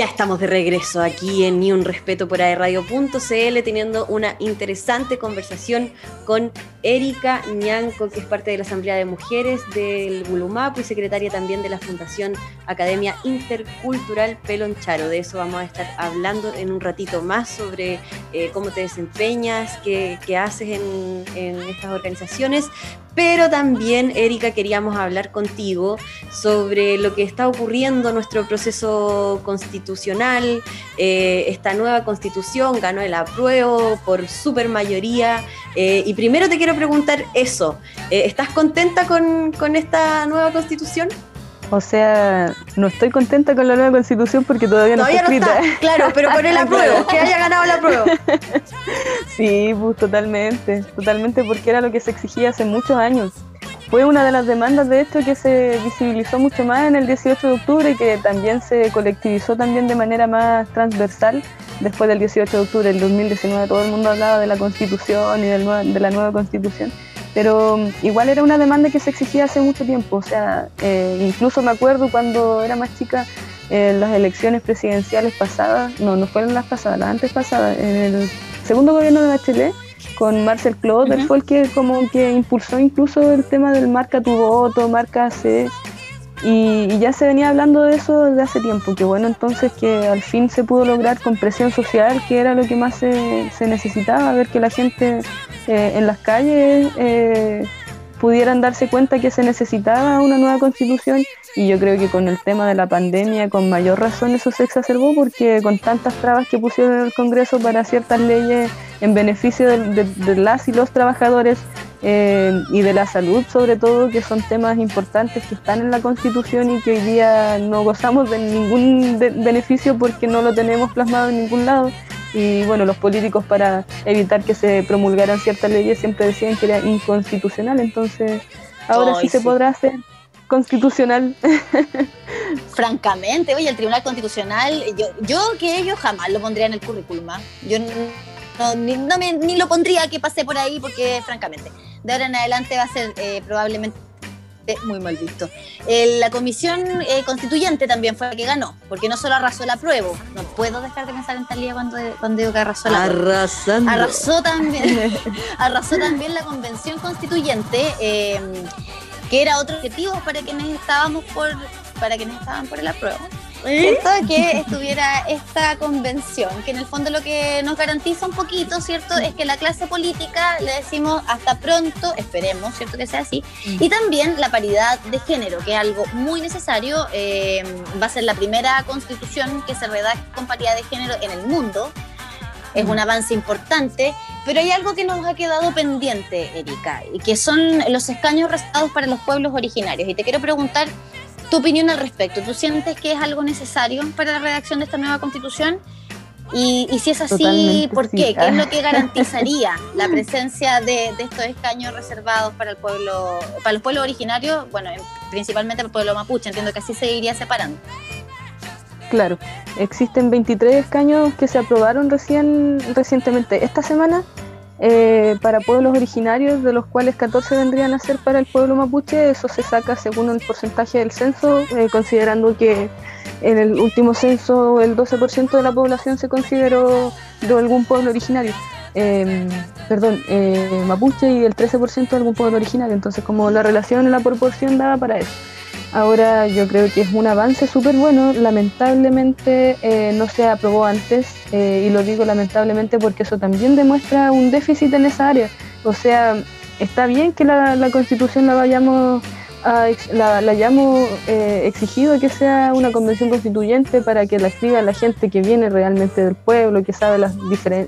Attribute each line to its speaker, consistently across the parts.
Speaker 1: Ya estamos de regreso aquí en Ni un Respeto por Radio.cl teniendo una interesante conversación con Erika Ñanco, que es parte de la Asamblea de Mujeres del Gulumapu y secretaria también de la Fundación Academia Intercultural Peloncharo. De eso vamos a estar hablando en un ratito más sobre eh, cómo te desempeñas, qué, haces en estas organizaciones. Pero también, Erika, queríamos hablar contigo sobre lo que está ocurriendo en nuestro proceso constitucional. Eh, esta nueva constitución ganó el apruebo por super mayoría. Eh, y primero te quiero preguntar eso. Eh, ¿Estás contenta con, con esta nueva constitución?
Speaker 2: O sea, no estoy contenta con la nueva constitución porque todavía no está escrita.
Speaker 1: claro, pero con el apruebo, que haya ganado el apruebo.
Speaker 2: Sí, pues totalmente, totalmente porque era lo que se exigía hace muchos años. Fue una de las demandas, de hecho, que se visibilizó mucho más en el 18 de octubre y que también se colectivizó también de manera más transversal después del 18 de octubre del 2019. Todo el mundo hablaba de la constitución y de la nueva constitución pero igual era una demanda que se exigía hace mucho tiempo, o sea, eh, incluso me acuerdo cuando era más chica, en las elecciones presidenciales pasadas, no, no fueron las pasadas, las antes pasadas, en el segundo gobierno de Bachelet, con Marcel Claude, fue el que como que impulsó incluso el tema del marca tu voto, marca C, y, ya se venía hablando de eso desde hace tiempo, que bueno, entonces que al fin se pudo lograr con presión social, que era lo que más se, necesitaba, ver que la gente eh, en las calles eh, pudieran darse cuenta que se necesitaba una nueva constitución y yo creo que con el tema de la pandemia con mayor razón eso se exacerbó porque con tantas trabas que pusieron el Congreso para ciertas leyes en beneficio de las y los trabajadores eh, y de la salud sobre todo, que son temas importantes que están en la Constitución y que hoy día no gozamos de ningún beneficio porque no lo tenemos plasmado en ningún lado. Y bueno, los políticos para evitar que se promulgaran ciertas leyes siempre decían que era inconstitucional, entonces ahora sí, se podrá hacer constitucional.
Speaker 3: Francamente, oye, el Tribunal Constitucional, yo, yo que ellos jamás lo pondría en el currículum. ¿ah? Yo no, ni, ni lo pondría que pase por ahí porque, francamente, de ahora en adelante va a ser eh, probablemente muy mal visto. la comisión eh, constituyente también fue la que ganó, porque no solo arrasó la prueba, no puedo dejar de pensar en Talía cuando, cuando digo que arrasó la
Speaker 1: Arrasando.
Speaker 3: Arrasó también, arrasó también la convención constituyente, em, que era otro objetivo para quienes estábamos por, para quienes estaban por la prueba. ¿Cierto? Que estuviera esta convención, que en el fondo lo que nos garantiza un poquito, ¿cierto? Es que la clase política le decimos hasta pronto, esperemos, ¿cierto? Que sea así. Y también la paridad de género, que es algo muy necesario. Eh, va a ser la primera constitución que se redacte con paridad de género en el mundo. Es un avance importante, pero hay algo que nos ha quedado pendiente, Erika, y que son los escaños reservados para los pueblos originarios. Y te quiero preguntar tu opinión al respecto. ¿Tú sientes que es algo necesario para la redacción de esta nueva constitución? Y, si es así, ¿por qué? ¿Qué es lo que garantizaría la presencia de, estos escaños reservados para el pueblo, para los pueblos originarios? Bueno, principalmente para el pueblo mapuche, entiendo que así se iría separando.
Speaker 2: Claro, existen 23 escaños que se aprobaron recién, recientemente. Esta semana eh, para pueblos originarios, de los cuales 14 vendrían a ser para el pueblo mapuche. Eso se saca según el porcentaje del censo, eh, considerando que en el último censo el 12% de la población se consideró de algún pueblo originario. Em, perdón, eh, mapuche y el 13% de algún pueblo originario. Entonces, como la relación la proporción daba para eso. Ahora yo creo que es un avance súper bueno. Lamentablemente eh, no se aprobó antes eh, y lo digo lamentablemente porque eso también demuestra un déficit en esa área. O sea, está bien que la, constitución la vayamos a, la, hayamos eh, exigido que sea una convención constituyente para que la escriba la gente que viene realmente del pueblo, que sabe las,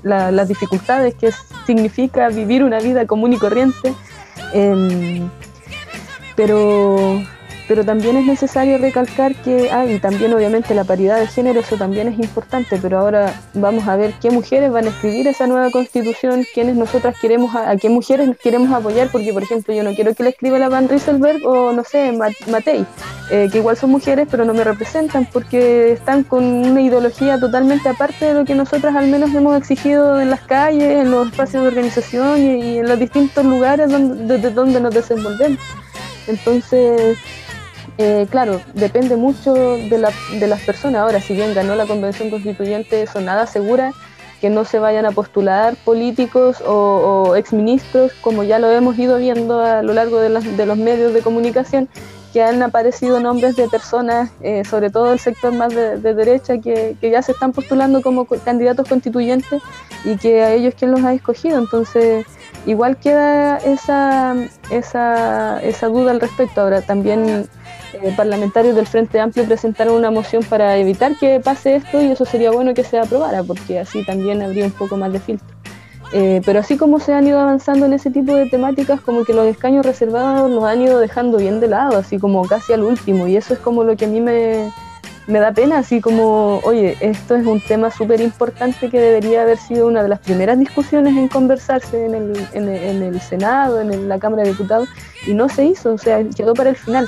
Speaker 2: las dificultades que significa vivir una vida común y corriente. Em, pero pero también es necesario recalcar que hay también obviamente la paridad de género, eso también es importante, pero ahora vamos a ver qué mujeres van a escribir esa nueva constitución, quiénes nosotras queremos, a, qué mujeres queremos apoyar, porque por ejemplo yo no quiero que la escriba la Van Rieselberg o no sé, Matei, eh, que igual son mujeres pero no me representan porque están con una ideología totalmente aparte de lo que nosotras al menos hemos exigido en las calles, en los espacios de organización y, en los distintos lugares donde, desde donde nos desenvolvemos. Entonces, eh, claro, depende mucho de, las personas. Ahora, si bien ganó la convención constituyente, eso nada asegura que no se vayan a postular políticos o, exministros, como ya lo hemos ido viendo a lo largo de, los medios de comunicación, que han aparecido nombres de personas, eh, sobre todo del sector más de, derecha, que, ya se están postulando como candidatos constituyentes y que a ellos quién los ha escogido. Entonces, igual queda esa, esa, esa duda al respecto. Ahora, también eh, parlamentarios del Frente Amplio presentaron una moción para evitar que pase esto y eso sería bueno que se aprobara, porque así también habría un poco más de filtro. Eh, pero así como se han ido avanzando en ese tipo de temáticas, como que los escaños reservados los han ido dejando bien de lado, así como casi al último, y eso es como lo que a mí me, da pena, así como, oye, esto es un tema súper importante que debería haber sido una de las primeras discusiones en conversarse en el, en el Senado, en la Cámara de Diputados, y no se hizo, o sea, quedó para el final.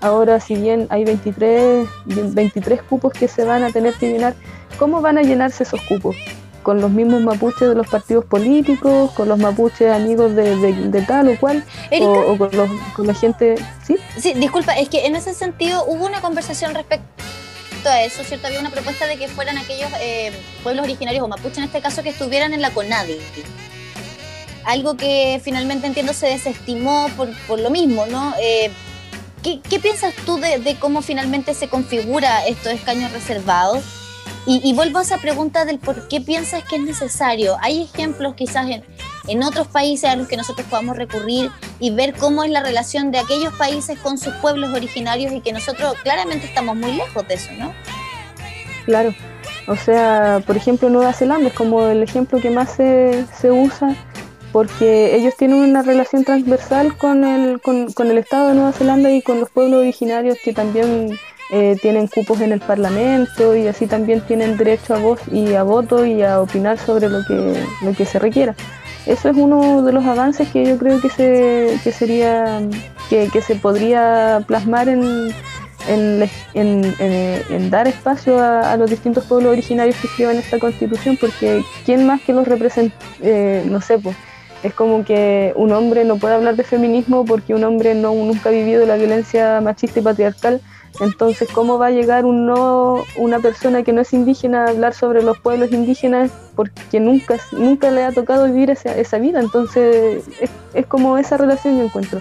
Speaker 2: Ahora, si bien hay 23, 23 cupos que se van a tener que llenar, ¿cómo van a llenarse esos cupos? ¿Con los mismos mapuches de los partidos políticos? ¿Con los mapuches amigos de, tal o cual? O, con, la gente? ¿Sí?
Speaker 3: Sí, disculpa, es que en ese sentido hubo una conversación respecto a eso, ¿cierto? Había una propuesta de que fueran aquellos eh, pueblos originarios o mapuches en este caso que estuvieran en la CONADI. Algo que finalmente entiendo se desestimó por, por lo mismo, ¿no? Eh, ¿Qué, piensas tú de, cómo finalmente se configura estos escaños reservados? Y, vuelvo a esa pregunta del por qué piensas que es necesario. ¿Hay ejemplos quizás en, en otros países a los que nosotros podamos recurrir y ver cómo es la relación de aquellos países con sus pueblos originarios y que nosotros claramente estamos muy lejos de eso, ¿no?
Speaker 2: Claro. O sea, por ejemplo, Nueva Zelanda es como el ejemplo que más se, se usa porque ellos tienen una relación transversal con el, con, el Estado de Nueva Zelanda y con los pueblos originarios que también eh, tienen cupos en el Parlamento y así también tienen derecho a voz y a voto y a opinar sobre lo que, lo que se requiera. Eso es uno de los avances que yo creo que, se, que sería que, se podría plasmar en, en, en, dar espacio a, los distintos pueblos originarios que escriban esta constitución, porque ¿quién más que los representa? Eh, no sé, pues es como que un hombre no puede hablar de feminismo porque un hombre no, nunca ha vivido la violencia machista y patriarcal. Entonces, ¿cómo va a llegar un no, una persona que no es indígena a hablar sobre los pueblos indígenas porque nunca, nunca le ha tocado vivir esa, esa vida? Entonces, es, como esa relación yo encuentro.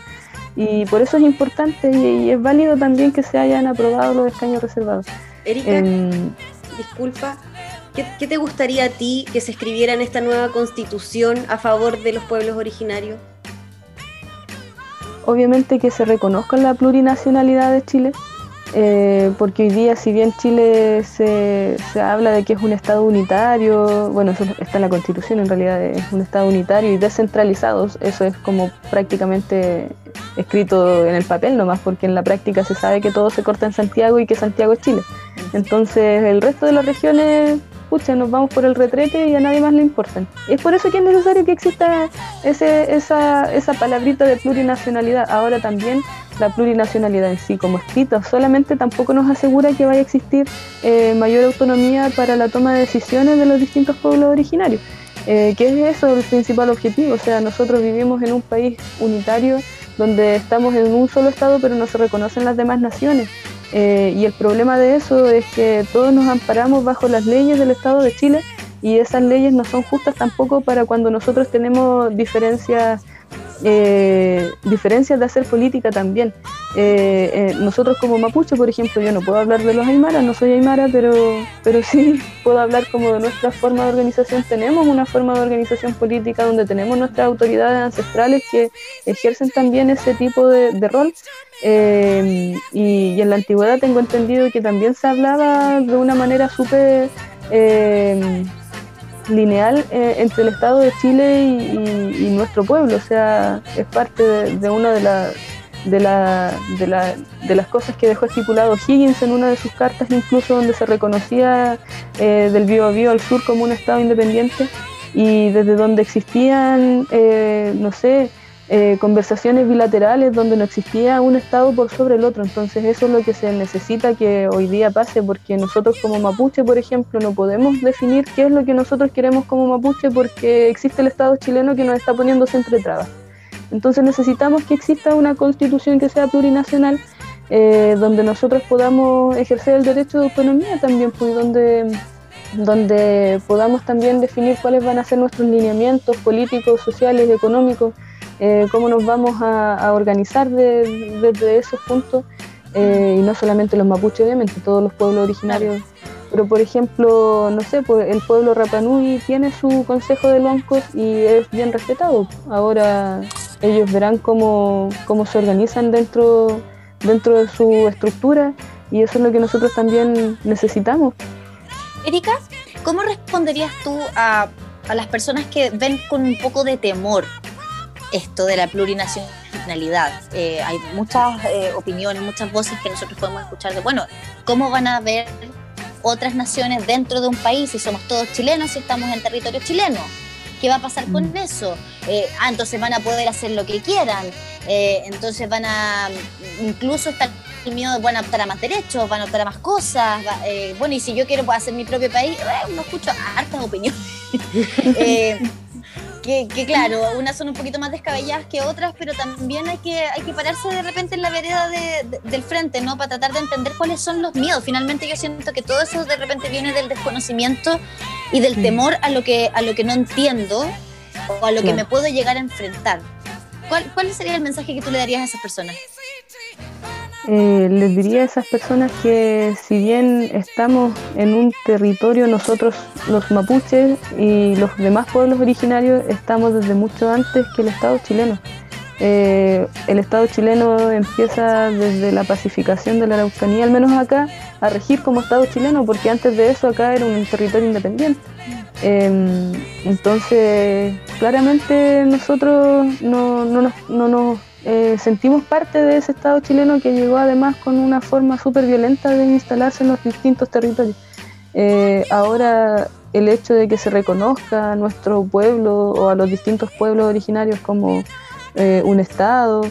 Speaker 2: Y por eso es importante y, es válido también que se hayan aprobado los escaños reservados.
Speaker 1: Erika, em, disculpa, ¿Qué, te gustaría a ti que se escribiera en esta nueva constitución a favor de los pueblos originarios?
Speaker 2: Obviamente que se reconozca la plurinacionalidad de Chile, eh, porque hoy día si bien Chile se, se, habla de que es un Estado unitario, bueno, eso está en la Constitución, en realidad es un Estado unitario y descentralizado, eso es como prácticamente escrito en el papel nomás, porque en la práctica se sabe que todo se corta en Santiago y que Santiago es Chile. Entonces el resto de las regiones pucha, nos vamos por el retrete y a nadie más le importan. Es por eso que es necesario que exista esa, esa palabrita de plurinacionalidad. Ahora también la plurinacionalidad en sí como escrito solamente tampoco nos asegura que vaya a existir eh, mayor autonomía para la toma de decisiones de los distintos pueblos originarios. Eh, que es eso el principal objetivo, o sea, nosotros vivimos en un país unitario donde estamos en un solo estado pero no se reconocen las demás naciones. Eh, y el problema de eso es que todos nos amparamos bajo las leyes del Estado de Chile y esas leyes no son justas tampoco para cuando nosotros tenemos diferencias eh, diferencias de hacer política también. Eh, eh, nosotros como mapuche, por ejemplo, yo no puedo hablar de los aymaras, no soy aymara, pero, pero sí puedo hablar como de nuestra forma de organización. Tenemos una forma de organización política donde tenemos nuestras autoridades ancestrales que ejercen también ese tipo de, rol. Y, y, en la antigüedad tengo entendido que también se hablaba de una manera súper lineal eh, entre el Estado de Chile y, nuestro pueblo, o sea, es parte de, una de, de, la, de, las cosas que dejó estipulado Higgins en una de sus cartas, incluso donde se reconocía eh, del Biobío al sur como un Estado independiente y desde donde existían, eh, no sé, eh, conversaciones bilaterales donde no existía un Estado por sobre el otro. Entonces eso es lo que se necesita que hoy día pase, porque nosotros como mapuche, por ejemplo, no podemos definir qué es lo que nosotros queremos como mapuche porque existe el Estado chileno que nos está poniendo siempre trabas. Entonces necesitamos que exista una constitución que sea plurinacional eh, donde nosotros podamos ejercer el derecho de autonomía también, pues donde, donde podamos también definir cuáles van a ser nuestros lineamientos políticos, sociales, económicos, eh, cómo nos vamos a, organizar desde esos puntos, eh, y no solamente los mapuches, obviamente, todos los pueblos originarios. Pero, por ejemplo, no sé, pues el pueblo Rapanui tiene su consejo de loncos y es bien respetado. Ahora ellos verán cómo, cómo se organizan dentro, dentro de su estructura y eso es lo que nosotros también necesitamos.
Speaker 3: Erika, ¿cómo responderías tú a, a las personas que ven con un poco de temor esto de la plurinacionalidad. Eh, hay muchas eh, opiniones, muchas voces que nosotros podemos escuchar de, bueno, ¿cómo van a ver otras naciones dentro de un país si somos todos chilenos, si estamos en territorio chileno? ¿Qué va a pasar con mm. eso? Eh, ah, entonces van a poder hacer lo que quieran, entonces van a incluso estar el miedo, van a optar a más derechos, van a optar a más cosas. bueno, y si yo quiero hacer mi propio país, no escucho hartas opiniones. que, claro, unas son un poquito más descabelladas que otras, pero también hay que, hay que pararse de repente en la vereda del frente, ¿no? Para tratar de entender cuáles son los miedos. Finalmente yo siento que todo eso de repente viene del desconocimiento y del temor a lo que, a lo que no entiendo o a lo que me puedo llegar a enfrentar. ¿Cuál, ¿Cuál sería el mensaje que tú le darías a esas personas?
Speaker 2: Eh, les diría a esas personas que si bien estamos en un territorio, nosotros los mapuches y los demás pueblos originarios estamos desde mucho antes que el Estado chileno. Eh, el Estado chileno empieza desde la pacificación de la Araucanía, al menos acá, a regir como Estado chileno, porque antes de eso acá era un territorio independiente. Em, entonces, claramente nosotros no, no, no nos eh, sentimos parte de ese Estado chileno que llegó además con una forma súper violenta de instalarse en los distintos territorios. Eh, ahora el hecho de que se reconozca a nuestro pueblo o a los distintos pueblos originarios como eh, un Estado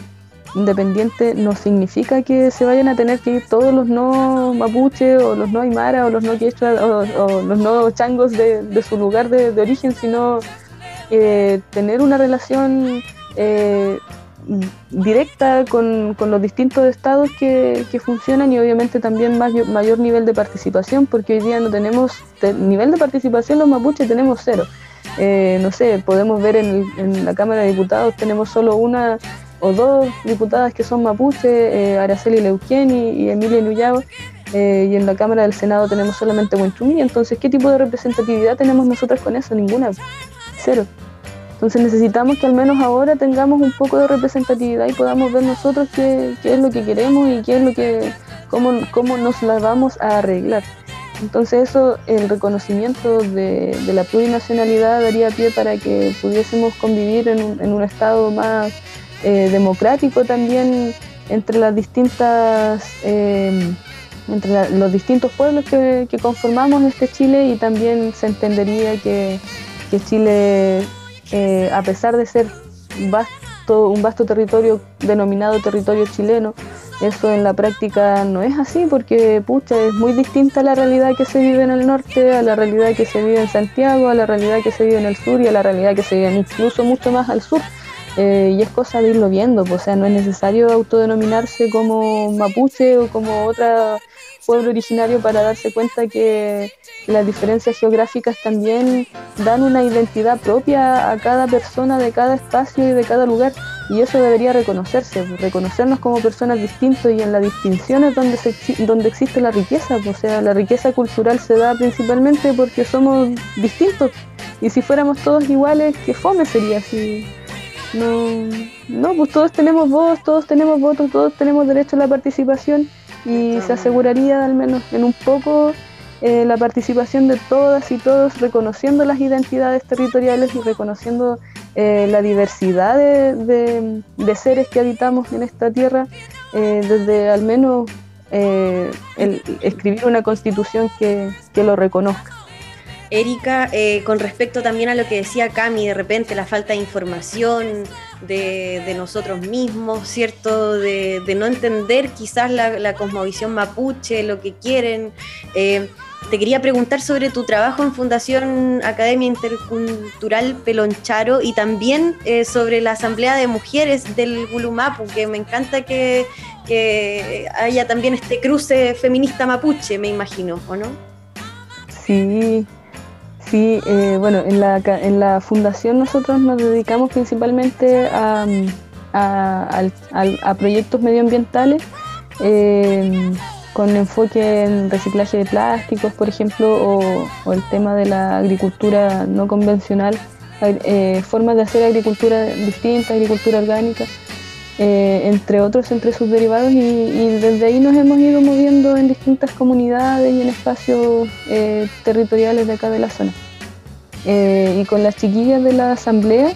Speaker 2: independiente no significa que se vayan a tener que ir todos los no mapuche o los no aymara o los no quechua o, los no changos de, su lugar de, origen, sino tener una relación directa con, los distintos estados que, funcionan y obviamente también mayor, mayor nivel de participación, porque hoy día no tenemos nivel de participación los mapuches tenemos cero. Eh, no sé, podemos ver en, la Cámara de Diputados tenemos solo una o dos diputadas que son mapuches, eh, Araceli Leuqueni y Emilia Nuyao, eh, y en la Cámara del Senado tenemos solamente Wenchumí, entonces ¿qué tipo de representatividad tenemos nosotros con eso? Ninguna, cero. Entonces necesitamos que al menos ahora tengamos un poco de representatividad y podamos ver nosotros qué, es lo que queremos y qué es lo que, cómo, cómo nos la vamos a arreglar. Entonces eso, el reconocimiento de, la plurinacionalidad daría pie para que pudiésemos convivir en un, estado más eh, democrático también entre las distintas, eh, entre los distintos pueblos que, conformamos este Chile y también se entendería que Chile eh, a pesar de ser vasto, un vasto territorio denominado territorio chileno, eso en la práctica no es así porque pucha, es muy distinta la realidad que se vive en el norte, a la realidad que se vive en Santiago, a la realidad que se vive en el sur y a la realidad que se vive incluso mucho más al sur. Eh, y es cosa de irlo viendo, pues, o sea, no es necesario autodenominarse como mapuche o como otra pueblo originario para darse cuenta que las diferencias geográficas también dan una identidad propia a cada persona de cada espacio y de cada lugar y eso debería reconocerse, pues, reconocernos como personas distintas y en la distinción es donde, donde existe la riqueza, pues, o sea, la riqueza cultural se da principalmente porque somos distintos y si fuéramos todos iguales, qué fome sería así. No, no, pues todos tenemos voz, todos tenemos votos, todos tenemos derecho a la participación y se aseguraría al menos en un poco eh, la participación de todas y todos, reconociendo las identidades territoriales y reconociendo eh, la diversidad de, seres que habitamos en esta tierra, eh, desde al menos el, escribir una constitución que, que lo reconozca.
Speaker 1: Erika, eh, con respecto también a lo que decía Cami, de repente la falta de información de, nosotros mismos, ¿cierto? De, no entender quizás la, cosmovisión mapuche, lo que quieren. Eh, te quería preguntar sobre tu trabajo en Fundación Academia Intercultural Peloncharo y también eh, sobre la Asamblea de Mujeres del Gulumapu, que me encanta que haya también este cruce feminista mapuche, me imagino, ¿o no?
Speaker 2: Sí, sí, eh, bueno, en la, en la fundación nosotros nos dedicamos principalmente a, a, proyectos medioambientales eh, con enfoque en reciclaje de plásticos, por ejemplo, o, el tema de la agricultura no convencional, eh, formas de hacer agricultura distinta, agricultura orgánica. Eh, entre otros, entre sus derivados, y, desde ahí nos hemos ido moviendo en distintas comunidades y en espacios eh, territoriales de acá de la zona. Eh, y con las chiquillas de la asamblea,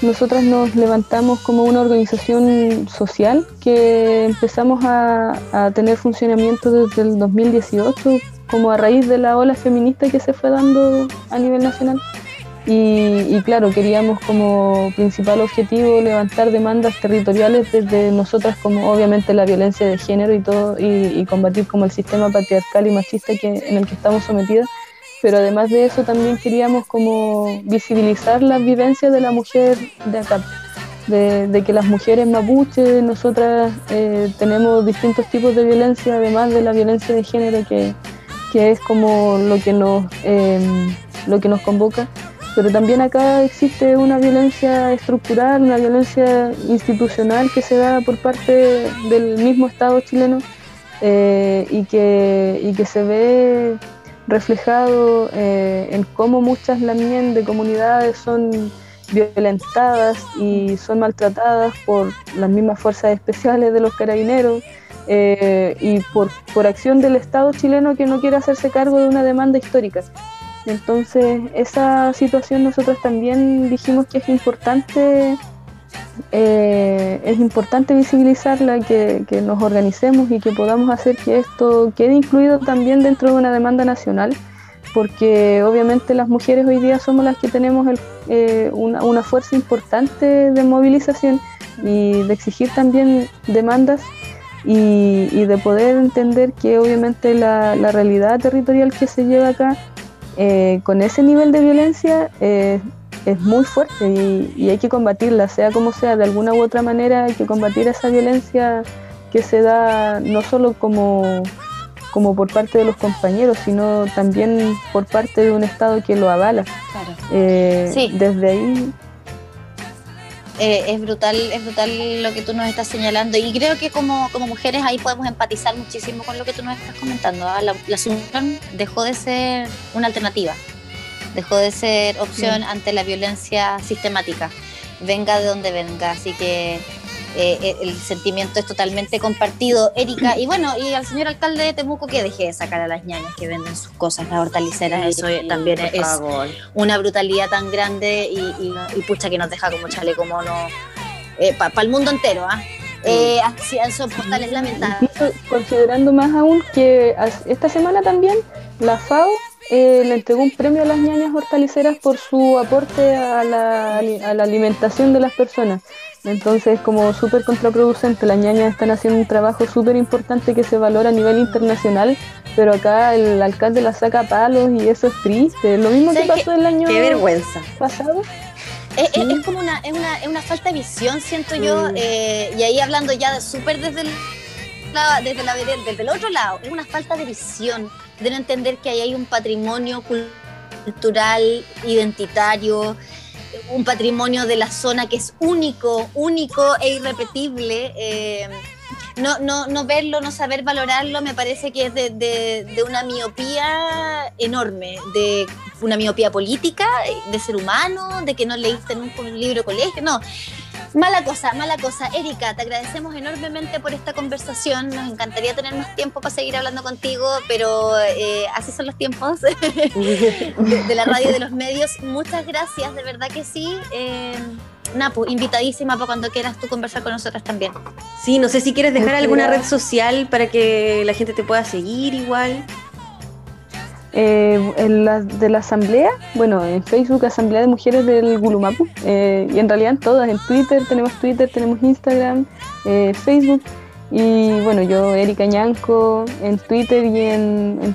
Speaker 2: nosotras nos levantamos como una organización social que empezamos a tener funcionamiento desde el 2018, como a raíz de la ola feminista que se fue dando a nivel nacional. Y, claro, queríamos como principal objetivo levantar demandas territoriales desde nosotras como obviamente la violencia de género y todo y, combatir como el sistema patriarcal y machista que, en el que estamos sometidas. Pero además de eso también queríamos como visibilizar las vivencias de la mujer de acá, de, que las mujeres mapuches, nosotras eh, tenemos distintos tipos de violencia, además de la violencia de género que, que es como lo que nos, eh, lo que nos convoca pero también acá existe una violencia estructural, una violencia institucional que se da por parte del mismo Estado chileno eh, y, que, que se ve reflejado eh, en cómo muchas lamien de comunidades son violentadas y son maltratadas por las mismas fuerzas especiales de los carabineros eh, y por, por acción del Estado chileno que no quiere hacerse cargo de una demanda histórica. Entonces, esa situación nosotros también dijimos que es importante, eh, es importante visibilizarla, que, que, nos organicemos y que podamos hacer que esto quede incluido también dentro de una demanda nacional, porque obviamente las mujeres hoy día somos las que tenemos eh, una, fuerza importante de movilización y de exigir también demandas y, de poder entender que obviamente la, la realidad territorial que se lleva acá eh, con ese nivel de violencia eh, es muy fuerte y, hay que combatirla, sea como sea, de alguna u otra manera hay que combatir esa violencia que se da no solo como, como por parte de los compañeros, sino también por parte de un Estado que lo avala. Eh, desde ahí
Speaker 3: eh, es brutal, es brutal lo que tú nos estás señalando y creo que como, como mujeres ahí podemos empatizar muchísimo con lo que tú nos estás comentando. ¿ah? La, la dejó de ser una alternativa, dejó de ser opción ante la violencia sistemática, venga de donde venga, así que eh, eh, el sentimiento es totalmente compartido. Erika, y bueno, y al señor alcalde de Temuco que deje de sacar a las ñañas que venden sus cosas, las hortaliceras, eso también es una brutalidad tan grande y, pucha que nos deja como chaleco mono eh, para el mundo entero, ¿ah? Eh, son postales lamentables.
Speaker 2: Considerando más aún que esta semana también la FAO le entregó un premio a las ñañas hortaliceras por su aporte a la, a la alimentación de las personas. Entonces es como súper contraproducente. Las ñañas están haciendo un trabajo súper importante que se valora a nivel internacional, pero acá el alcalde la saca a palos y eso es triste. Lo mismo que pasó el año
Speaker 1: qué vergüenza.
Speaker 2: pasado.
Speaker 3: Es, como una, es una, es una falta de visión, siento yo, eh, y ahí hablando ya súper desde el, desde, la, desde el otro lado, es una falta de visión, de entender que ahí hay un patrimonio cultural, identitario, un patrimonio de la zona que es único, único e irrepetible. Eh, no, no, no, verlo, no saber valorarlo, me parece que es de, de, una miopía enorme, de una miopía política, de ser humano, de que no leíste nunca un libro de colegio, no. Mala cosa, mala cosa. Erika, te agradecemos enormemente por esta conversación. Nos encantaría tener más tiempo para seguir hablando contigo, pero eh, así son los tiempos de, la radio y de los medios. Muchas gracias, de verdad que sí. Eh, Napu, invitadísima para cuando quieras tú conversar con nosotras también.
Speaker 1: Sí, no sé si quieres dejar alguna red social para que la gente te pueda seguir igual.
Speaker 2: Eh, en la, de la asamblea, bueno, en Facebook, Asamblea de Mujeres del Gulumapu, eh, y en realidad en todas, en Twitter, tenemos Twitter, tenemos Instagram, eh, Facebook, Y bueno, yo, Erika Ñanco, en Twitter y en,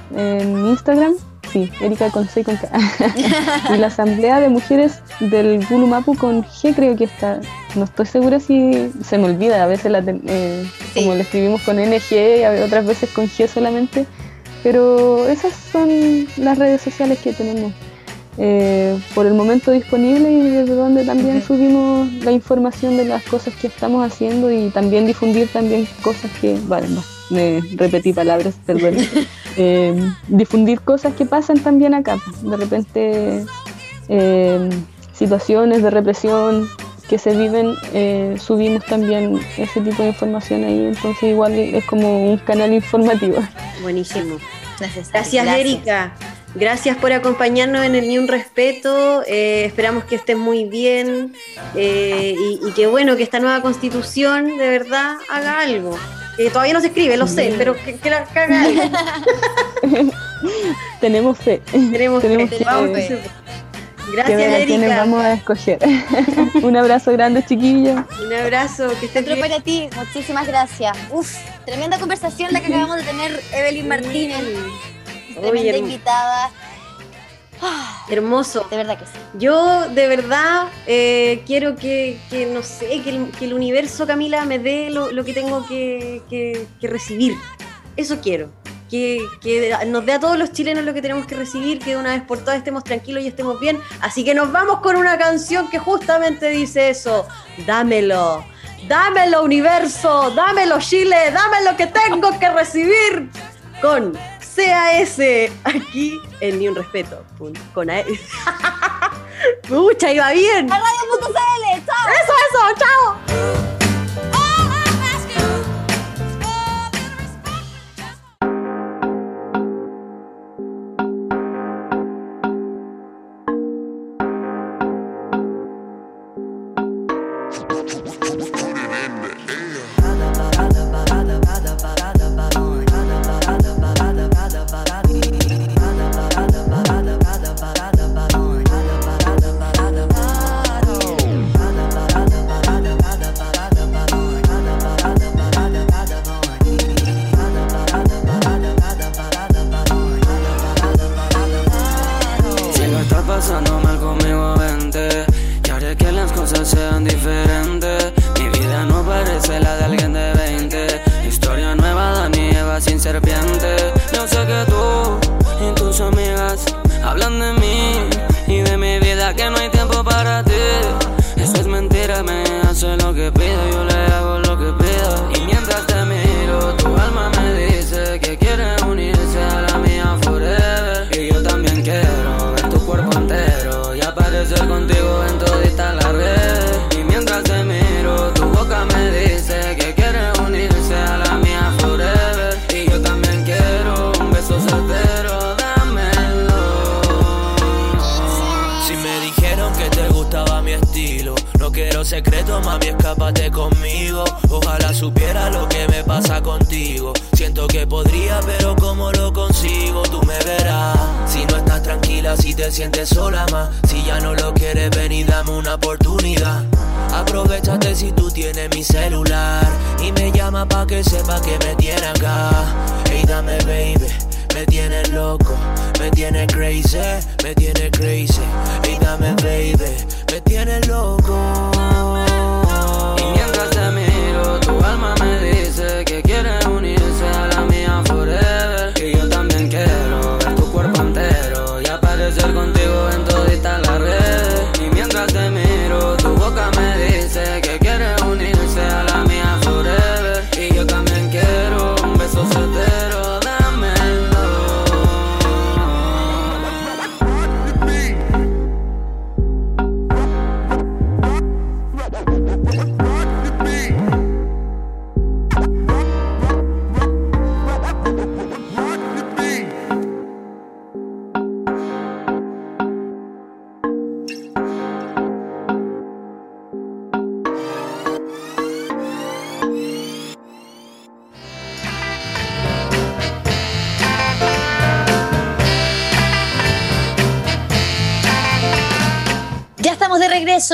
Speaker 2: Instagram. Sí, Erika con C con K. y la Asamblea de Mujeres del Gulumapu con G creo que está. No estoy segura si se me olvida, a veces la, eh, como le escribimos con NG, y otras veces con G solamente. Pero esas son las redes sociales que tenemos. Eh, por el momento disponible y desde donde también subimos la información de las cosas que estamos haciendo y también difundir también cosas que, vale, no, me repetí palabras, perdón, eh, difundir cosas que pasan también acá, de repente eh, situaciones de represión que se viven, subimos también ese tipo de información ahí, entonces igual es como un canal informativo.
Speaker 1: Buenísimo. Gracias, Gracias. Erika. Gracias por acompañarnos en el Ni Un Respeto. Eh, esperamos que estés muy bien eh, y, que bueno, que esta nueva constitución de verdad haga algo. Que todavía no se escribe, lo sé, pero que, la haga algo.
Speaker 2: Tenemos fe.
Speaker 1: Tenemos, fe. Gracias, Erika.
Speaker 2: vamos a escoger. Un abrazo grande, chiquillo.
Speaker 1: Un abrazo, que estén
Speaker 3: bien. para ti. Muchísimas gracias. Uf, tremenda conversación la que acabamos de tener Evelyn Martínez. Tremenda invitada.
Speaker 1: Hermoso.
Speaker 3: De verdad que sí.
Speaker 1: Yo de verdad eh, quiero que, no sé, que el, universo, Camila, me dé lo, que tengo que, recibir. Eso quiero. Que, nos dé a todos los chilenos lo que tenemos que recibir, que de una vez por todas estemos tranquilos y estemos bien. Así que nos vamos con una canción que justamente dice eso. Dámelo. Dámelo, universo. Dámelo, Chile. Dame lo que tengo que recibir. Con CAS aquí en Ni un Respeto. Con a Mucha, iba bien.
Speaker 3: Chao.
Speaker 1: Eso, eso, chao.
Speaker 3: sientes sola
Speaker 4: más. Si ya no lo quieres, ven y dame una oportunidad. Aprovechate si tú tienes mi celular y me llama pa' que sepa que me tiene acá. Hey, dame baby, me tienes loco, me tienes crazy, me tienes crazy. Hey, dame baby, me tienes loco.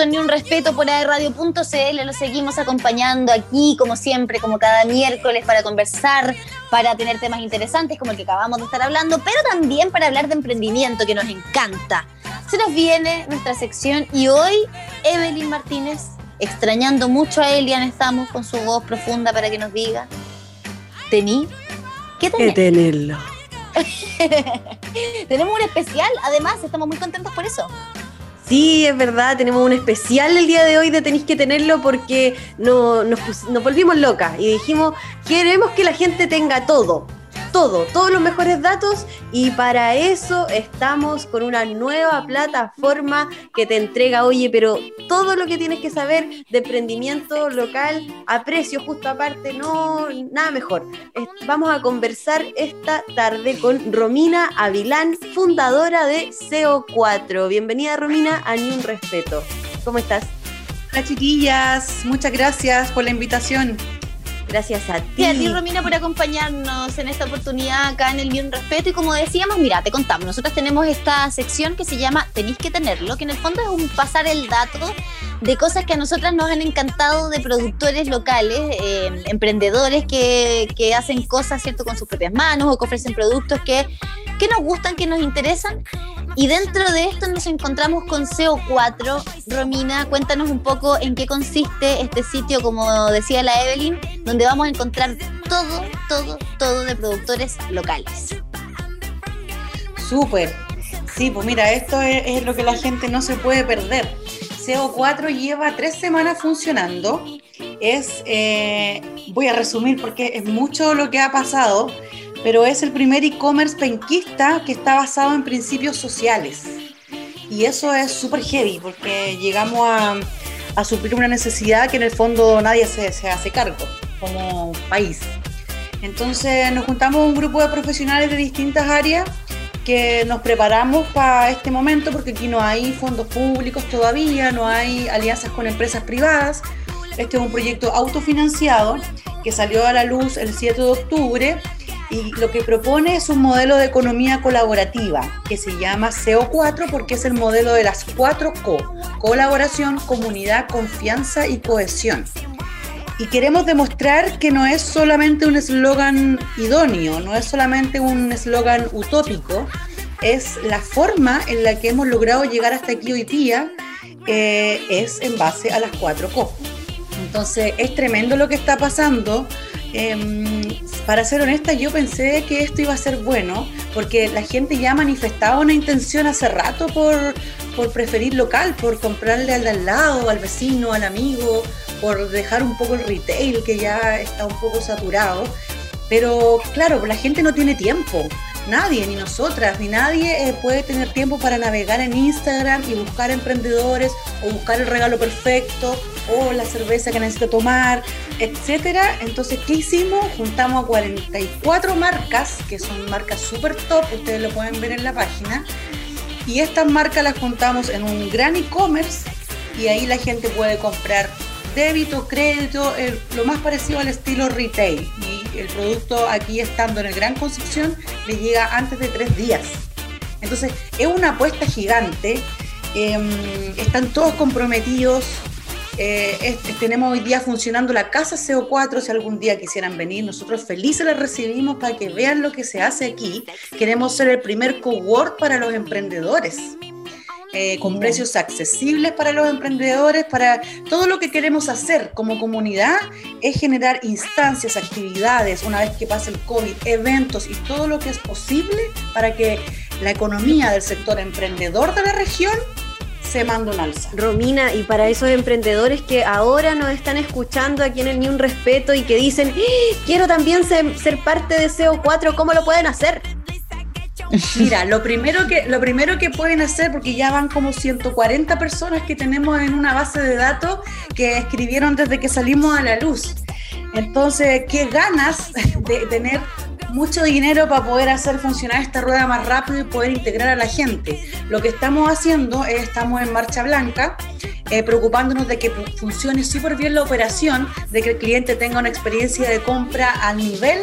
Speaker 3: Ni un Respeto por Radio.cl. Lo seguimos acompañando aquí, como siempre, como cada miércoles, para conversar, para tener temas interesantes como el que acabamos de estar hablando, pero también para hablar de emprendimiento, que nos encanta. Se nos viene nuestra sección y hoy Evelyn Martínez, extrañando mucho a Elian, estamos con su voz profunda para que nos diga, ¿tení? ¿Qué tenés?
Speaker 1: tenerlo.
Speaker 3: Tenemos un especial, además, estamos muy contentos por eso.
Speaker 1: Sí, es verdad, tenemos un especial el día de hoy de Tenéis que tenerlo porque no, nos, nos volvimos locas y dijimos, queremos que la gente tenga todo, todo, todos los mejores datos y para eso estamos con una nueva plataforma que te entrega, oye, pero todo lo que tienes que saber de emprendimiento local a precio justo aparte, no, nada mejor. Vamos a conversar esta tarde con Romina Avilán, fundadora de CO4. Bienvenida Romina a Ni un Respeto. ¿Cómo estás?
Speaker 5: Hola chiquillas, muchas gracias por la invitación.
Speaker 1: Gracias a ti.
Speaker 3: Y a ti, Romina, por acompañarnos en esta oportunidad acá en el Bien Respeto. Y como decíamos, mira, te contamos, nosotros tenemos esta sección que se llama Tenéis que tenerlo, que en el fondo es un pasar el dato de cosas que a nosotras nos han encantado de productores locales, eh, emprendedores que, que, hacen cosas, ¿cierto?, con sus propias manos o que ofrecen productos que, que nos gustan, que nos interesan. Y dentro de esto nos encontramos con CO4. Romina, cuéntanos un poco en qué consiste este sitio, como decía la Evelyn, donde vamos a encontrar todo, todo, todo de productores locales.
Speaker 5: Súper. Sí, pues mira, esto es, lo que la gente no se puede perder CO4 lleva tres semanas funcionando. Es, eh, voy a resumir porque es mucho lo que ha pasado, pero es el primer e-commerce penquista que está basado en principios sociales. Y eso es súper heavy porque llegamos a, a, suplir una necesidad que en el fondo nadie se hace cargo como país. Entonces nos juntamos un grupo de profesionales de distintas áreas que nos preparamos para este momento porque aquí no hay fondos públicos todavía, no hay alianzas con empresas privadas. Este es un proyecto autofinanciado que salió a la luz el 7 de octubre y lo que propone es un modelo de economía colaborativa que se llama CO4 porque es el modelo de las cuatro CO, colaboración, comunidad, confianza y cohesión. Y queremos demostrar que no es solamente un eslogan idóneo, no es solamente un eslogan utópico, es la forma en la que hemos logrado llegar hasta aquí hoy día, eh, es en base a las cuatro co. Entonces es tremendo lo que está pasando. Eh, para ser honesta, yo pensé que esto iba a ser bueno, porque la gente ya manifestaba una intención hace rato por, por preferir local, por comprarle al de al lado, al vecino, al amigo, por dejar un poco el retail que ya está un poco saturado. Pero claro, la gente no tiene tiempo. Nadie, ni nosotras, ni nadie eh, puede tener tiempo para navegar en Instagram y buscar emprendedores o buscar el regalo perfecto o la cerveza que necesito tomar, etcétera. Entonces, ¿qué hicimos? Juntamos a 44 marcas, que son marcas súper top, ustedes lo pueden ver en la página. Y estas marcas las juntamos en un gran e-commerce y ahí la gente puede comprar débito, crédito, lo más parecido al estilo retail. Y el producto aquí estando en el Gran Concepción le llega antes de tres días. Entonces es una apuesta gigante. Em, están todos comprometidos. Eh, tenemos hoy día funcionando la casa CO4, si algún día quisieran venir, nosotros felices les recibimos para que vean lo que se hace aquí. Queremos ser el primer cowork para los emprendedores. Eh, con precios accesibles para los emprendedores, para todo lo que queremos hacer como comunidad es generar instancias, actividades, una vez que pase el COVID, eventos y todo lo que es posible para que la economía del sector emprendedor de la región se manda un alza.
Speaker 1: Romina, y para esos emprendedores que ahora nos están escuchando aquí en el Ni Un Respeto y que dicen, ¡Ah! quiero también ser, parte de CO4, ¿cómo lo pueden hacer?
Speaker 5: Mira, lo primero, que, lo primero que pueden hacer, porque ya van como 140 personas que tenemos en una base de datos que escribieron desde que salimos a la luz. Entonces, qué ganas de tener mucho dinero para poder hacer funcionar esta rueda más rápido y poder integrar a la gente. Lo que estamos haciendo es, estamos en marcha blanca, eh, preocupándonos de que funcione súper bien la operación, de que el cliente tenga una experiencia de compra a nivel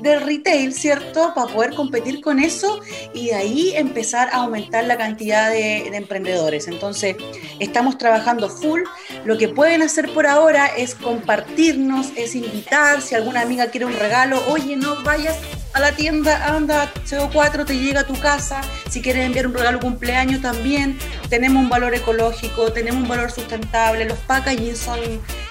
Speaker 5: del retail, ¿cierto? Para poder competir con eso y de ahí empezar a aumentar la cantidad de, de, emprendedores. Entonces, estamos trabajando full. Lo que pueden hacer por ahora es compartirnos, es invitar, si alguna amiga quiere un regalo, oye, no vayas a la tienda, anda, CO4 te llega a tu casa, si quieres enviar un regalo cumpleaños también, tenemos un valor ecológico, tenemos un valor sustentable, los packaging son,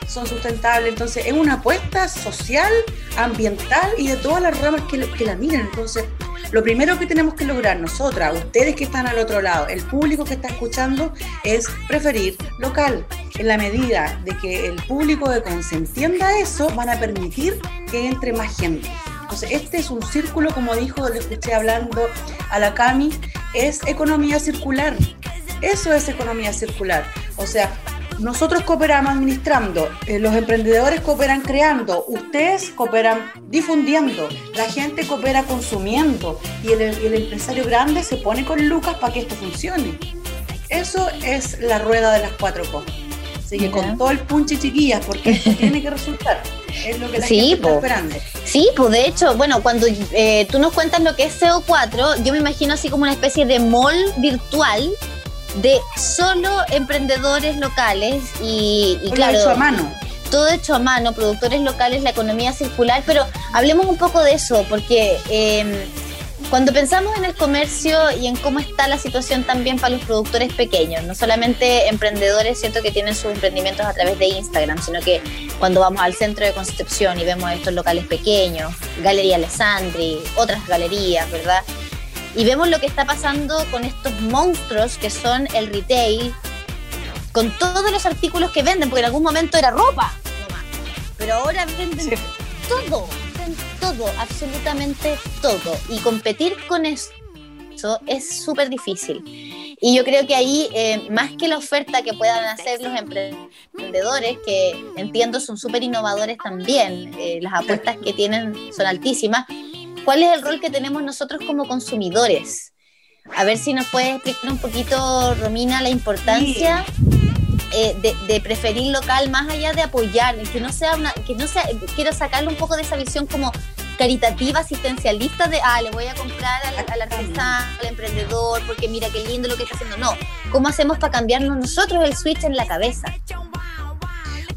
Speaker 5: son sustentables, entonces es una apuesta social, ambiental y de todas las ramas que, que la miren, entonces lo primero que tenemos que lograr nosotras, ustedes que están al otro lado, el público que está escuchando, es preferir local. En la medida de que el público de se entienda eso, van a permitir que entre más gente. Entonces, este es un círculo, como dijo, le escuché hablando a la Cami, es economía circular. Eso es economía circular. O sea, nosotros cooperamos administrando, eh, los emprendedores cooperan creando, ustedes cooperan difundiendo, la gente coopera consumiendo y el, el empresario grande se pone con lucas para que esto funcione. Eso es la rueda de las cuatro cosas. Así que con todo el punche, chiquillas, porque esto tiene que resultar. Es lo que la
Speaker 3: Sí,
Speaker 5: gente está esperando.
Speaker 3: Sí, pues de hecho, bueno, cuando eh, tú nos cuentas lo que es CO4, yo me imagino así como una especie de mall virtual de solo emprendedores locales y, y
Speaker 5: Todo
Speaker 3: claro,
Speaker 5: hecho a mano.
Speaker 3: todo hecho a mano, productores locales, la economía circular, pero hablemos un poco de eso, porque eh, cuando pensamos en el comercio y en cómo está la situación también para los productores pequeños, no solamente emprendedores, cierto que tienen sus emprendimientos a través de Instagram, sino que cuando vamos al centro de Concepción y vemos estos locales pequeños, Galería Alessandri, otras galerías, ¿verdad? Y vemos lo que está pasando con estos monstruos que son el retail, con todos los artículos que venden, porque en algún momento era ropa nomás, pero ahora venden
Speaker 5: Sí.
Speaker 3: todo, todo, absolutamente todo. Y competir con eso es súper difícil. Y yo creo que ahí, eh, más que la oferta que puedan hacer los emprendedores, que entiendo son súper innovadores también, eh, las apuestas que tienen son altísimas, ¿cuál es el rol que tenemos nosotros como consumidores? A ver si nos puedes explicar un poquito, Romina, la importancia eh, de, de preferir local más allá de apoyar, que no sea una, que no sea, quiero sacarle un poco de esa visión como caritativa, asistencialista de, ah, le voy a comprar al, al artesano, al emprendedor, porque mira qué lindo lo que está haciendo. No, ¿cómo hacemos para cambiarnos nosotros el switch en la cabeza?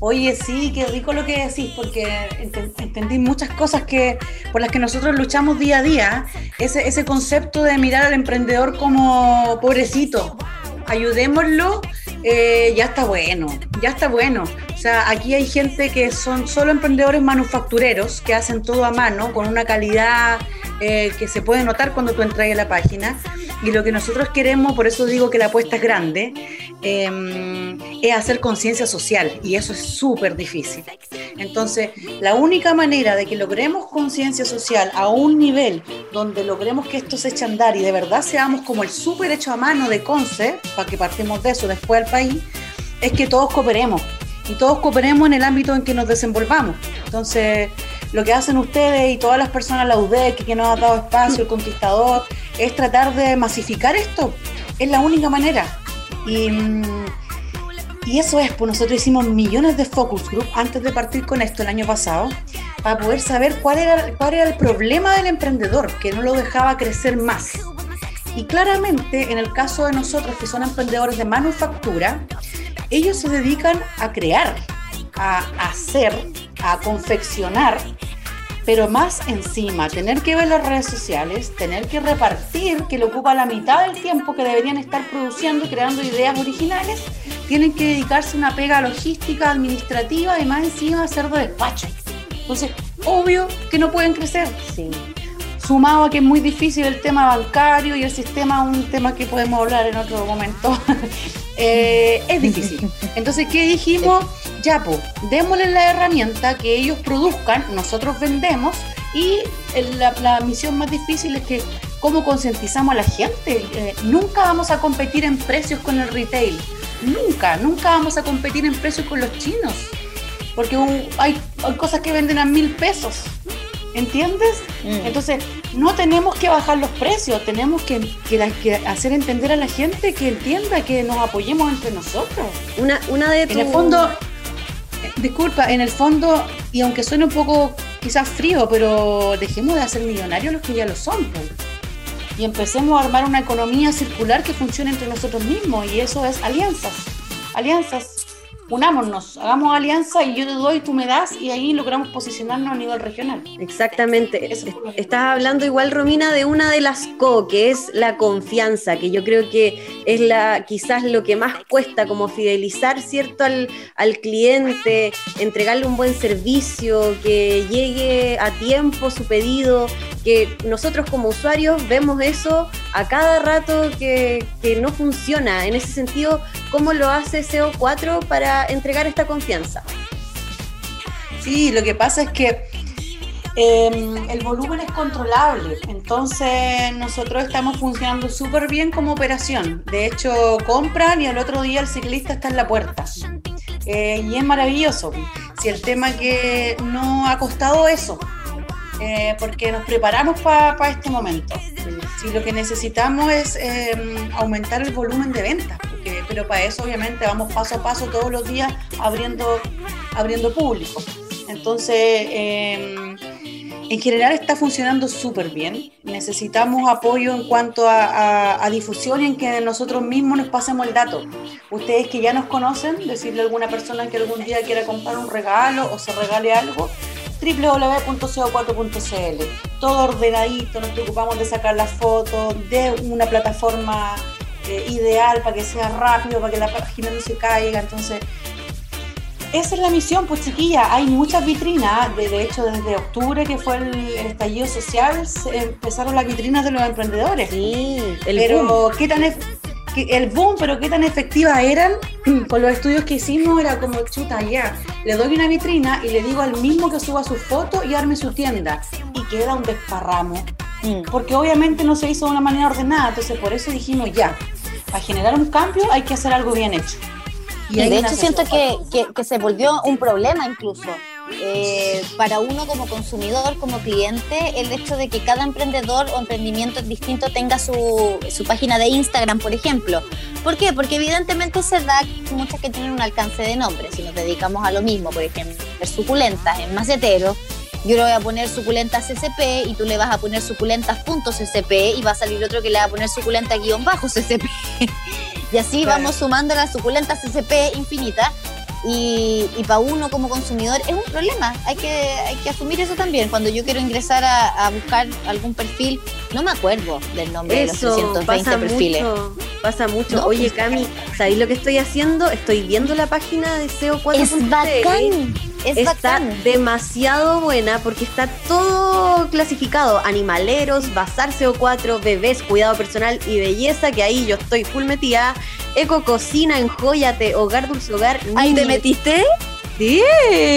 Speaker 5: Oye, sí, qué rico lo que decís, porque ent- entendí muchas cosas que por las que nosotros luchamos día a día. Ese, ese concepto de mirar al emprendedor como pobrecito, ayudémoslo, eh, ya está bueno, ya está bueno. O sea, aquí hay gente que son solo emprendedores manufactureros, que hacen todo a mano, con una calidad eh, que se puede notar cuando tú entras a la página. Y lo que nosotros queremos, por eso digo que la apuesta es grande, eh, es hacer conciencia social y eso es súper difícil. Entonces, la única manera de que logremos conciencia social a un nivel donde logremos que esto se eche a andar y de verdad seamos como el súper hecho a mano de Conce, para que partimos de eso después al país, es que todos cooperemos y todos cooperemos en el ámbito en que nos desenvolvamos. Entonces, lo que hacen ustedes y todas las personas, la UDEC, que nos ha dado espacio, el Conquistador, es tratar de masificar esto. Es la única manera. Y, mm, y eso es, pues nosotros hicimos millones de focus group antes de partir con esto el año pasado, para poder saber cuál era, cuál era el problema del emprendedor, que no lo dejaba crecer más. Y claramente, en el caso de nosotros que son emprendedores de manufactura, ellos se dedican a crear, a hacer, a confeccionar, pero más encima, tener que ver las redes sociales, tener que repartir, que le ocupa la mitad del tiempo que deberían estar produciendo y creando ideas originales, tienen que dedicarse a una pega logística, administrativa y más encima hacer de despacho. Entonces, obvio que no pueden crecer.
Speaker 3: Sí.
Speaker 5: Sumado a que es muy difícil el tema bancario y el sistema, un tema que podemos hablar en otro momento, eh, es difícil. Entonces, ¿qué dijimos? Ya, pues, démosle la herramienta que ellos produzcan, nosotros vendemos y la, la misión más difícil es que cómo concientizamos a la gente. Eh, nunca vamos a competir en precios con el retail. Nunca, nunca vamos a competir en precios con los chinos. Porque un- hay, hay cosas que venden a mil pesos. ¿Entiendes? Mm. Entonces, no tenemos que bajar los precios, tenemos que, hacer entender a la gente que entienda que nos apoyemos entre nosotros.
Speaker 1: Una, una de
Speaker 5: En el fondo, disculpa, en el fondo, y aunque suene un poco quizás frío, pero dejemos de hacer millonarios los que ya lo son. Y empecemos a armar una economía circular que funcione entre nosotros mismos, y eso es alianzas. Alianzas unámonos, hagamos alianza y yo te doy, tú me das y ahí logramos posicionarnos a nivel regional.
Speaker 1: Exactamente. Estás hablando igual, Romina, de una de las co, que es la confianza, que yo creo que es la quizás lo que más cuesta, como fidelizar, ¿cierto?, al, al cliente, entregarle un buen servicio, que llegue a tiempo su pedido, que nosotros como usuarios vemos eso a cada rato que, que no funciona. En ese sentido, ¿cómo lo hace CO4 para entregar esta confianza?
Speaker 5: Sí, lo que pasa es que em, el volumen es controlable, entonces nosotros estamos funcionando súper bien como operación. De hecho, compran y al otro día el ciclista está en la puerta. Eh, y es maravilloso. Si el tema que no ha costado eso, eh, porque nos preparamos para este momento. Si lo que necesitamos es em, aumentar el volumen de ventas, pero para eso obviamente vamos paso a paso todos los días abriendo, abriendo público. Entonces, em, en general está funcionando súper bien. Necesitamos apoyo en cuanto a, a, difusión y en que nosotros mismos nos pasemos el dato. Ustedes que ya nos conocen, decirle a alguna persona que algún día quiera comprar un regalo o se regale algo, www.co4.cl. Todo ordenadito, nos preocupamos de sacar las fotos de una plataforma eh, ideal para que sea rápido, para que la página no se caiga. Entonces, esa es la misión, pues chiquilla. Hay muchas vitrinas, de, hecho, desde octubre, que fue el, estallido social, empezaron las vitrinas de los emprendedores.
Speaker 1: Sí,
Speaker 5: el Pero, ¿qué tan el boom, pero qué tan efectivas eran, con los estudios que hicimos era como chuta ya, le doy una vitrina y le digo al mismo que suba su foto y arme su tienda y queda un desparramo, mm. porque obviamente no se hizo de una manera ordenada, entonces por eso dijimos ya, para generar un cambio hay que hacer algo bien hecho.
Speaker 3: Y de hecho siento que, que se volvió un problema incluso eh, para uno como consumidor, como cliente, el hecho de que cada emprendedor o emprendimiento distinto tenga su, su página de Instagram, por ejemplo. ¿Por qué? Porque evidentemente se da muchas que tienen un alcance de nombre. Si nos dedicamos a lo mismo, por ejemplo, suculentas en macetero, yo le voy a poner suculentas CCP y tú le vas a poner suculentas.ccp y va a salir otro que le va a poner suculenta-ccp. y así vamos sumando las suculentas CCP infinitas y, para uno como consumidor es un problema. Hay que, hay que asumir eso también. Cuando yo quiero ingresar a, buscar algún perfil, no me acuerdo del nombre de los 320 pasa perfiles.
Speaker 1: Mucho, pasa mucho. Oye, pues, Cami, ¿sabéis lo que estoy haciendo? Estoy viendo la página de SEO4.
Speaker 3: Es bacán.
Speaker 1: Está demasiado buena porque está todo clasificado: animaleros, bazar CO4, bebés, cuidado personal y belleza. Que ahí yo estoy full metida. Eco Cocina, Enjóyate, Hogar Dulce Hogar.
Speaker 3: ¿Ahí te metiste?
Speaker 1: Sí,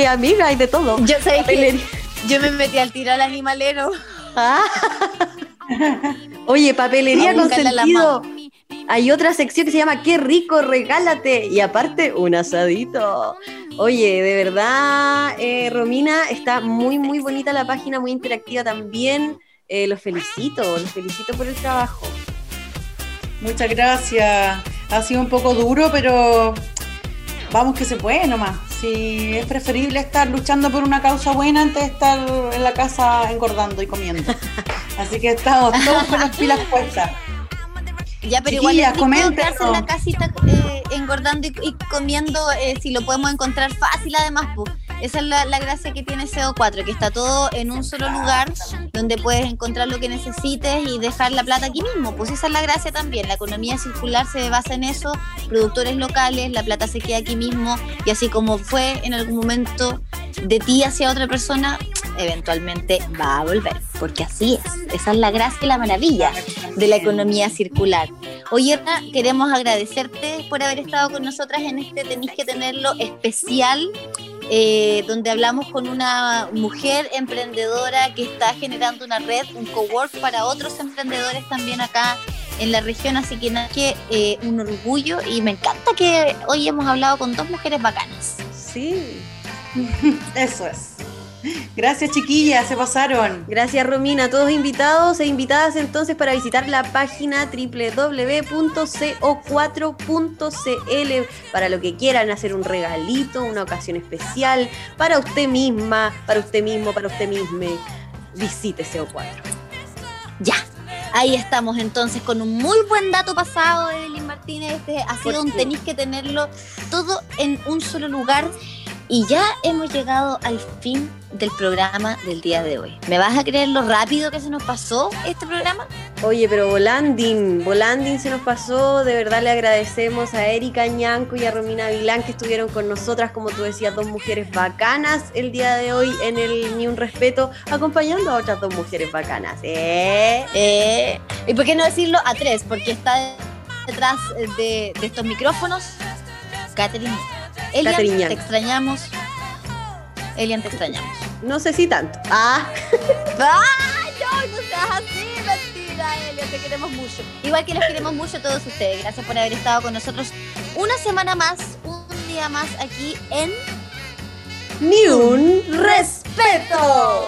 Speaker 1: amiga, hay de todo.
Speaker 3: Yo sé que yo me metí al tiro al animalero. Ah.
Speaker 1: Oye, papelería con sentido. Hay otra sección que se llama Qué rico, regálate. Y aparte, un asadito. Oye, de verdad, eh, Romina, está muy, muy bonita la página, muy interactiva también. Eh, los felicito, los felicito por el trabajo.
Speaker 5: Muchas gracias ha sido un poco duro, pero vamos que se puede nomás. Si es preferible estar luchando por una causa buena antes de estar en la casa engordando y comiendo. Así que estamos todos con las pilas puestas.
Speaker 3: Ya, pero igual es quedarse en la casita eh, engordando y, comiendo eh, si lo podemos encontrar fácil además. Pues. Esa es la, gracia que tiene CO4, que está todo en un solo lugar donde puedes encontrar lo que necesites y dejar la plata aquí mismo. Pues esa es la gracia también. La economía circular se basa en eso, productores locales, la plata se queda aquí mismo y así como fue en algún momento de ti hacia otra persona, eventualmente va a volver, porque así es. Esa es la gracia y la maravilla de la economía circular. Oye, queremos agradecerte por haber estado con nosotras en este Tenéis que tenerlo especial eh, donde hablamos con una mujer emprendedora que está generando una red, un cowork para otros emprendedores también acá en la región, así que que eh, un orgullo y me encanta que hoy hemos hablado con dos mujeres bacanas.
Speaker 1: Sí,
Speaker 5: eso es. Gracias, chiquillas, se pasaron.
Speaker 1: Gracias, Romina. Todos invitados e invitadas entonces para visitar la página www.co4.cl para lo que quieran, hacer un regalito, una ocasión especial, para usted misma, para usted mismo, para usted misma. Visite CO4.
Speaker 3: Ya. Ahí estamos entonces con un muy buen dato pasado de Evelyn Martínez. Este ha sido un tenéis que tenerlo todo en un solo lugar. Y ya hemos llegado al fin del programa del día de hoy. ¿Me vas a creer lo rápido que se nos pasó este programa?
Speaker 1: Oye, pero Volanding, Volanding se nos pasó. De verdad le agradecemos a Erika Ñanco y a Romina Vilán que estuvieron con nosotras, como tú decías, dos mujeres bacanas el día de hoy en el Ni un Respeto, acompañando a otras dos mujeres bacanas. ¿Eh?
Speaker 3: ¿Eh? ¿Y por qué no decirlo a tres? Porque está detrás de, de estos micrófonos Catherine Elian, te extrañamos. Elian, te extrañamos.
Speaker 1: No sé si tanto. Ah.
Speaker 3: ¡Ay, no, no seas así! Mentira, Elian, te queremos mucho. Igual que los queremos mucho todos ustedes. Gracias por haber estado con nosotros una semana más, un día más aquí en...
Speaker 1: Ni un respeto.